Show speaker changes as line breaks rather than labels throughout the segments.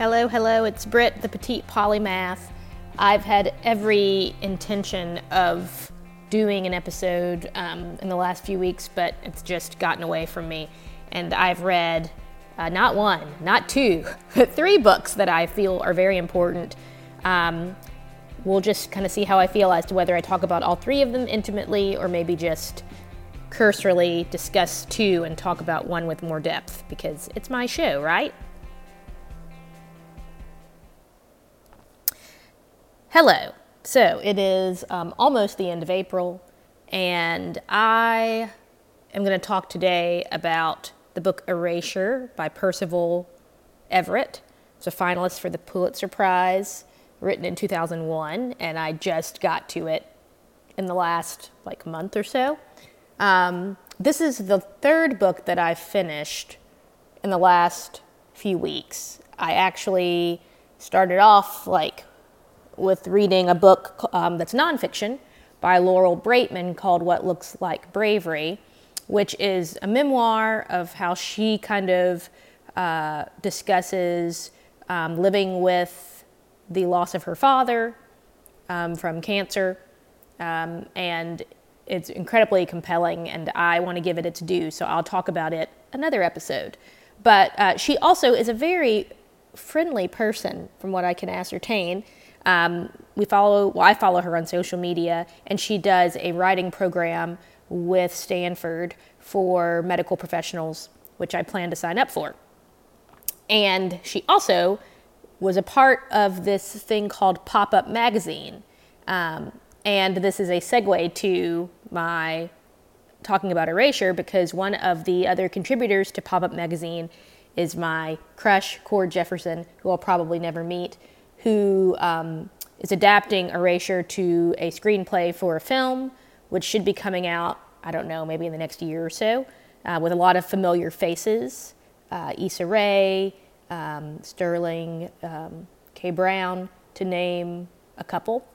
Hello, hello, it's Britt, the petite polymath. I've had every intention of doing an episode um, in the last few weeks, but it's just gotten away from me. And I've read uh, not one, not two, but three books that I feel are very important. Um, we'll just kind of see how I feel as to whether I talk about all three of them intimately or maybe just cursorily discuss two and talk about one with more depth because it's my show, right? Hello. So it is um, almost the end of April, and I am going to talk today about the book Erasure by Percival Everett. It's a finalist for the Pulitzer Prize, written in 2001, and I just got to it in the last like month or so. Um, this is the third book that I've finished in the last few weeks. I actually started off like with reading a book um, that's nonfiction by Laurel Braitman called What Looks Like Bravery, which is a memoir of how she kind of uh, discusses um, living with the loss of her father um, from cancer. Um, and it's incredibly compelling, and I want to give it its due, so I'll talk about it another episode. But uh, she also is a very friendly person, from what I can ascertain. Um, we follow, well, I follow her on social media, and she does a writing program with Stanford for medical professionals, which I plan to sign up for. And she also was a part of this thing called Pop Up Magazine. Um, and this is a segue to my talking about erasure because one of the other contributors to Pop Up Magazine is my crush, Cord Jefferson, who I'll probably never meet who um, is adapting Erasure to a screenplay for a film, which should be coming out, I don't know, maybe in the next year or so, uh, with a lot of familiar faces uh, Issa Rae, um, Sterling um, K. Brown, to name a couple.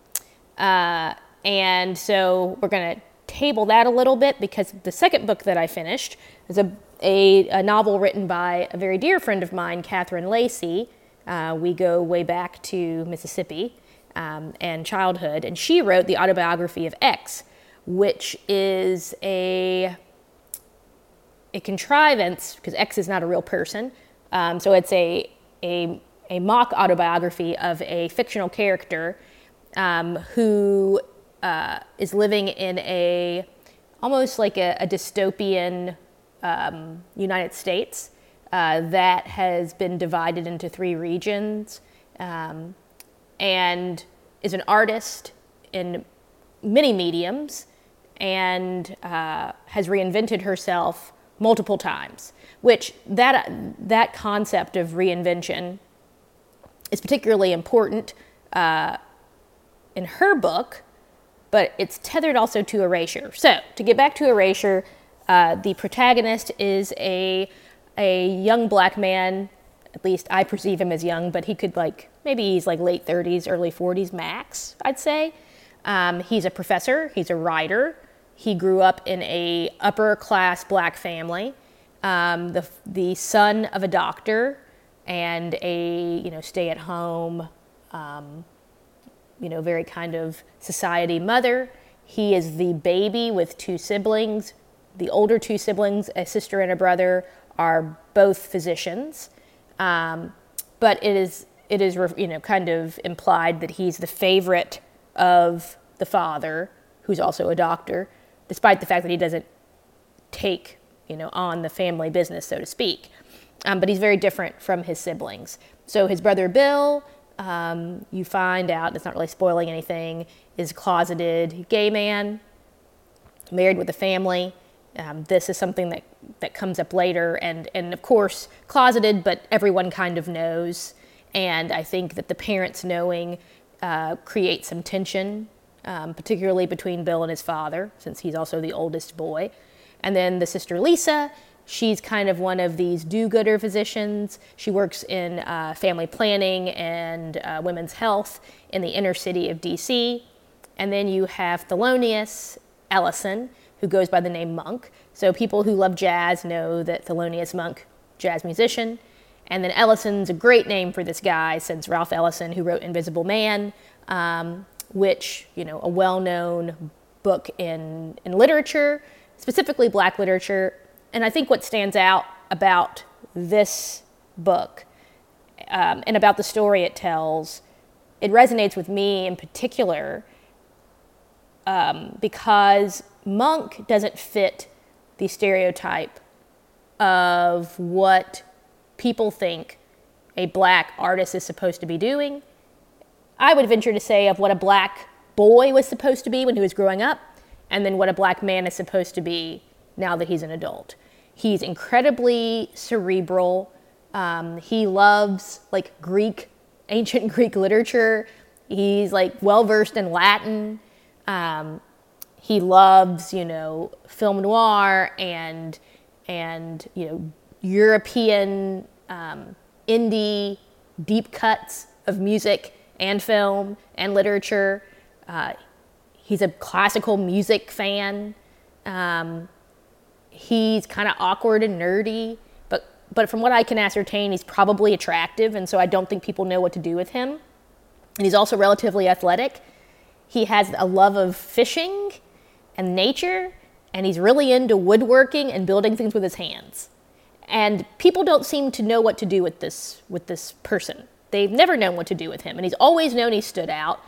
Uh, and so we're going to table that a little bit because the second book that I finished is a, a, a novel written by a very dear friend of mine, Catherine Lacey. Uh, we go way back to Mississippi um, and childhood, and she wrote the autobiography of X, which is a a contrivance because X is not a real person. Um, so it's a, a a mock autobiography of a fictional character um, who uh, is living in a almost like a, a dystopian um, United States uh, that has been divided into three regions um, and is an artist in many mediums and uh, has reinvented herself multiple times which that that concept of reinvention is particularly important uh, in her book but it's tethered also to erasure. So to get back to erasure uh, the protagonist is a a young black man. At least I perceive him as young, but he could like maybe he's like late 30s, early 40s max. I'd say. Um, he's a professor. He's a writer. He grew up in a upper class black family. Um, the the son of a doctor and a you know stay at home, um, you know very kind of society mother. He is the baby with two siblings. The older two siblings, a sister and a brother, are both physicians, um, but it is it is you know kind of implied that he's the favorite of the father, who's also a doctor, despite the fact that he doesn't take you know on the family business, so to speak. Um, but he's very different from his siblings. So his brother Bill, um, you find out it's not really spoiling anything, is closeted gay man, married with a family. Um, this is something that, that comes up later, and, and of course, closeted, but everyone kind of knows. And I think that the parents knowing uh, creates some tension, um, particularly between Bill and his father, since he's also the oldest boy. And then the sister Lisa, she's kind of one of these do gooder physicians. She works in uh, family planning and uh, women's health in the inner city of DC. And then you have Thelonious Ellison who goes by the name Monk. So people who love jazz know that Thelonious Monk, jazz musician. And then Ellison's a great name for this guy since Ralph Ellison, who wrote Invisible Man, um, which, you know, a well known book in, in literature, specifically black literature. And I think what stands out about this book um, and about the story it tells, it resonates with me in particular um, because Monk doesn't fit the stereotype of what people think a black artist is supposed to be doing. I would venture to say of what a black boy was supposed to be when he was growing up, and then what a black man is supposed to be now that he's an adult. He's incredibly cerebral. Um, he loves like Greek, ancient Greek literature. He's like well versed in Latin. Um, he loves, you know, film noir and and you know European um, indie deep cuts of music and film and literature. Uh, he's a classical music fan. Um, he's kind of awkward and nerdy, but but from what I can ascertain, he's probably attractive, and so I don't think people know what to do with him. And he's also relatively athletic. He has a love of fishing and nature, and he's really into woodworking and building things with his hands. And people don't seem to know what to do with this with this person. They've never known what to do with him, and he's always known he stood out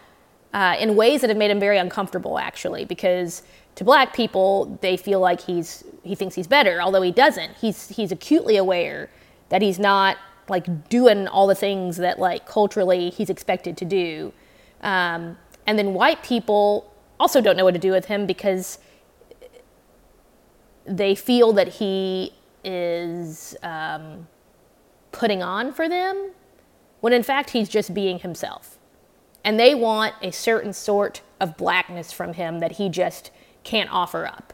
uh, in ways that have made him very uncomfortable, actually, because to black people they feel like he's he thinks he's better, although he doesn't. He's he's acutely aware that he's not like doing all the things that like culturally he's expected to do. Um, and then white people also don't know what to do with him because they feel that he is um, putting on for them, when in fact he's just being himself. And they want a certain sort of blackness from him that he just can't offer up.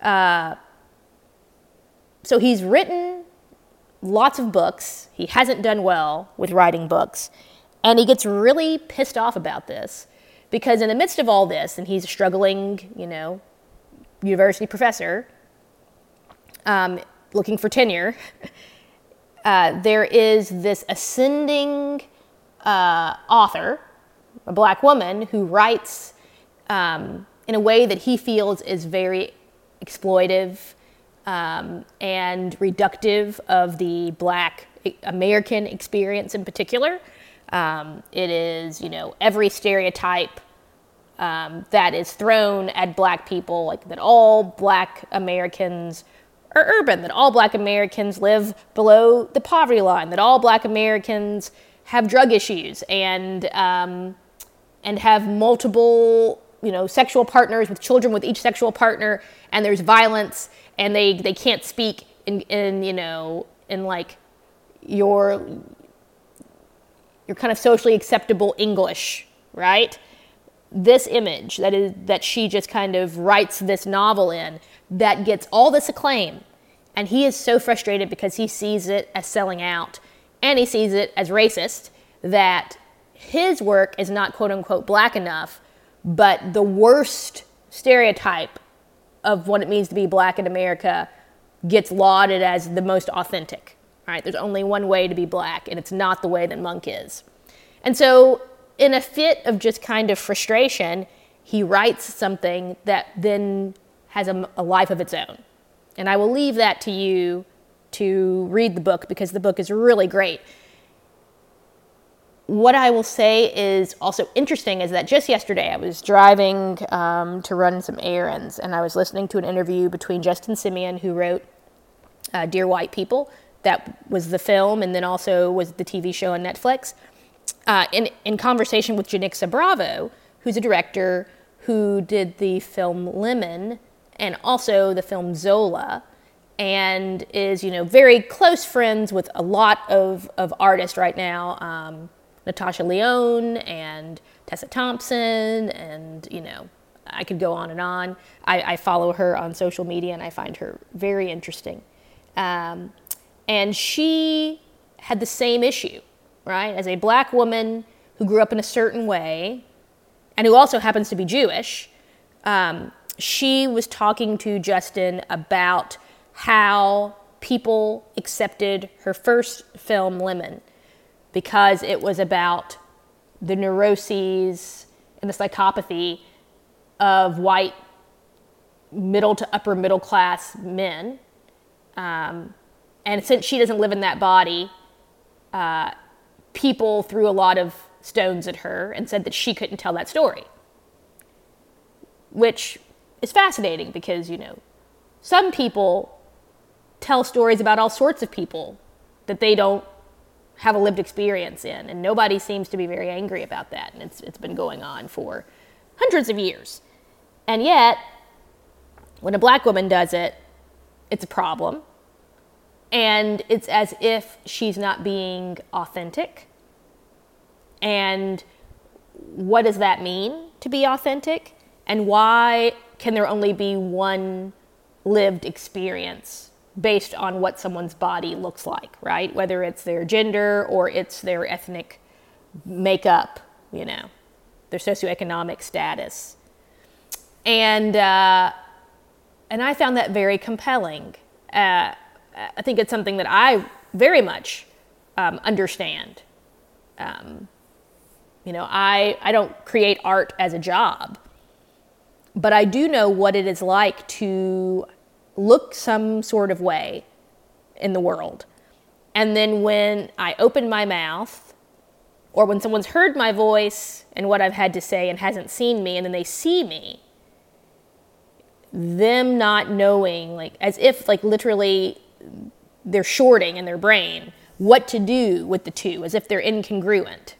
Uh, so he's written lots of books. He hasn't done well with writing books. And he gets really pissed off about this because, in the midst of all this, and he's a struggling, you know, university professor, um, looking for tenure, uh, there is this ascending uh, author, a black woman, who writes um, in a way that he feels is very exploitive um, and reductive of the black American experience in particular. Um, it is, you know, every stereotype um, that is thrown at black people, like that all black Americans are urban, that all black Americans live below the poverty line, that all black Americans have drug issues and, um, and have multiple you know, sexual partners with children with each sexual partner, and there's violence, and they, they can't speak in, in, you know, in like your, your kind of socially acceptable English, right? This image that is that she just kind of writes this novel in that gets all this acclaim. And he is so frustrated because he sees it as selling out and he sees it as racist that his work is not quote unquote black enough, but the worst stereotype of what it means to be black in America gets lauded as the most authentic. Right, there's only one way to be black, and it's not the way that Monk is. And so, in a fit of just kind of frustration, he writes something that then has a, a life of its own. And I will leave that to you to read the book because the book is really great. What I will say is also interesting is that just yesterday I was driving um, to run some errands and I was listening to an interview between Justin Simien, who wrote uh, Dear White People, that was the film, and then also was the TV show on Netflix, uh, in, in conversation with Janicza Bravo, who's a director who did the film Lemon and also the film Zola, and is you know very close friends with a lot of, of artists right now, um, Natasha Lyonne and Tessa Thompson, and you know I could go on and on. I, I follow her on social media, and I find her very interesting. Um, and she had the same issue, right? As a black woman who grew up in a certain way, and who also happens to be Jewish. Um, she was talking to Justin about how people accepted her first film, Lemon, because it was about the neuroses and the psychopathy of white middle to upper middle class men. Um, and since she doesn't live in that body, uh, people threw a lot of stones at her and said that she couldn't tell that story. Which is fascinating because, you know, some people tell stories about all sorts of people that they don't have a lived experience in, and nobody seems to be very angry about that. And it's, it's been going on for hundreds of years. And yet, when a black woman does it, it's a problem. And it's as if she's not being authentic. And what does that mean to be authentic? And why can there only be one lived experience based on what someone's body looks like, right? Whether it's their gender or it's their ethnic makeup, you know, their socioeconomic status. And, uh, and I found that very compelling. Uh, I think it's something that I very much um, understand. Um, you know, I, I don't create art as a job, but I do know what it is like to look some sort of way in the world. And then when I open my mouth, or when someone's heard my voice and what I've had to say and hasn't seen me, and then they see me, them not knowing, like as if like literally they're shorting in their brain what to do with the two, as if they're incongruent.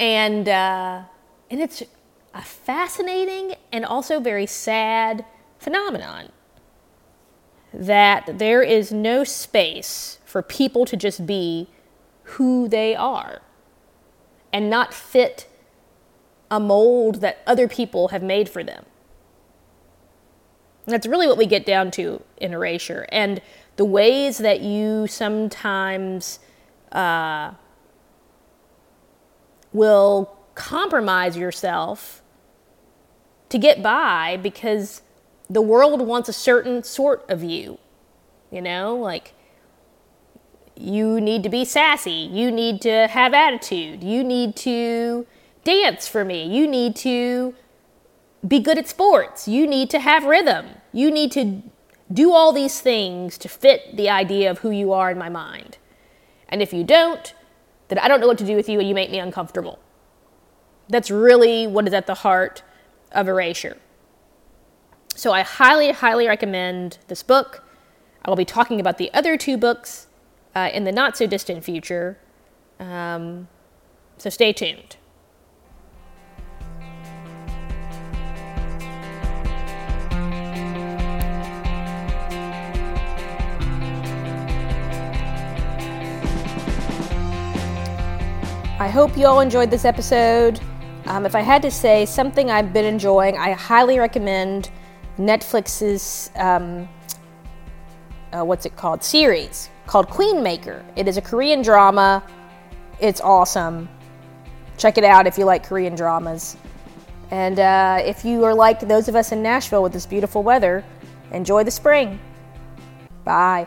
And uh, and it's a fascinating and also very sad phenomenon that there is no space for people to just be who they are and not fit a mold that other people have made for them. That's really what we get down to in erasure. And the ways that you sometimes uh, will compromise yourself to get by because the world wants a certain sort of you. You know, like you need to be sassy, you need to have attitude, you need to dance for me, you need to be good at sports, you need to have rhythm, you need to do all these things to fit the idea of who you are in my mind. And if you don't, then I don't know what to do with you and you make me uncomfortable. That's really what is at the heart of erasure. So I highly, highly recommend this book. I will be talking about the other two books uh, in the not so distant future. Um, so stay tuned. I hope you all enjoyed this episode. Um, if I had to say something I've been enjoying, I highly recommend Netflix's um, uh, what's it called series called Queen Maker. It is a Korean drama. It's awesome. Check it out if you like Korean dramas. And uh, if you are like those of us in Nashville with this beautiful weather, enjoy the spring. Bye.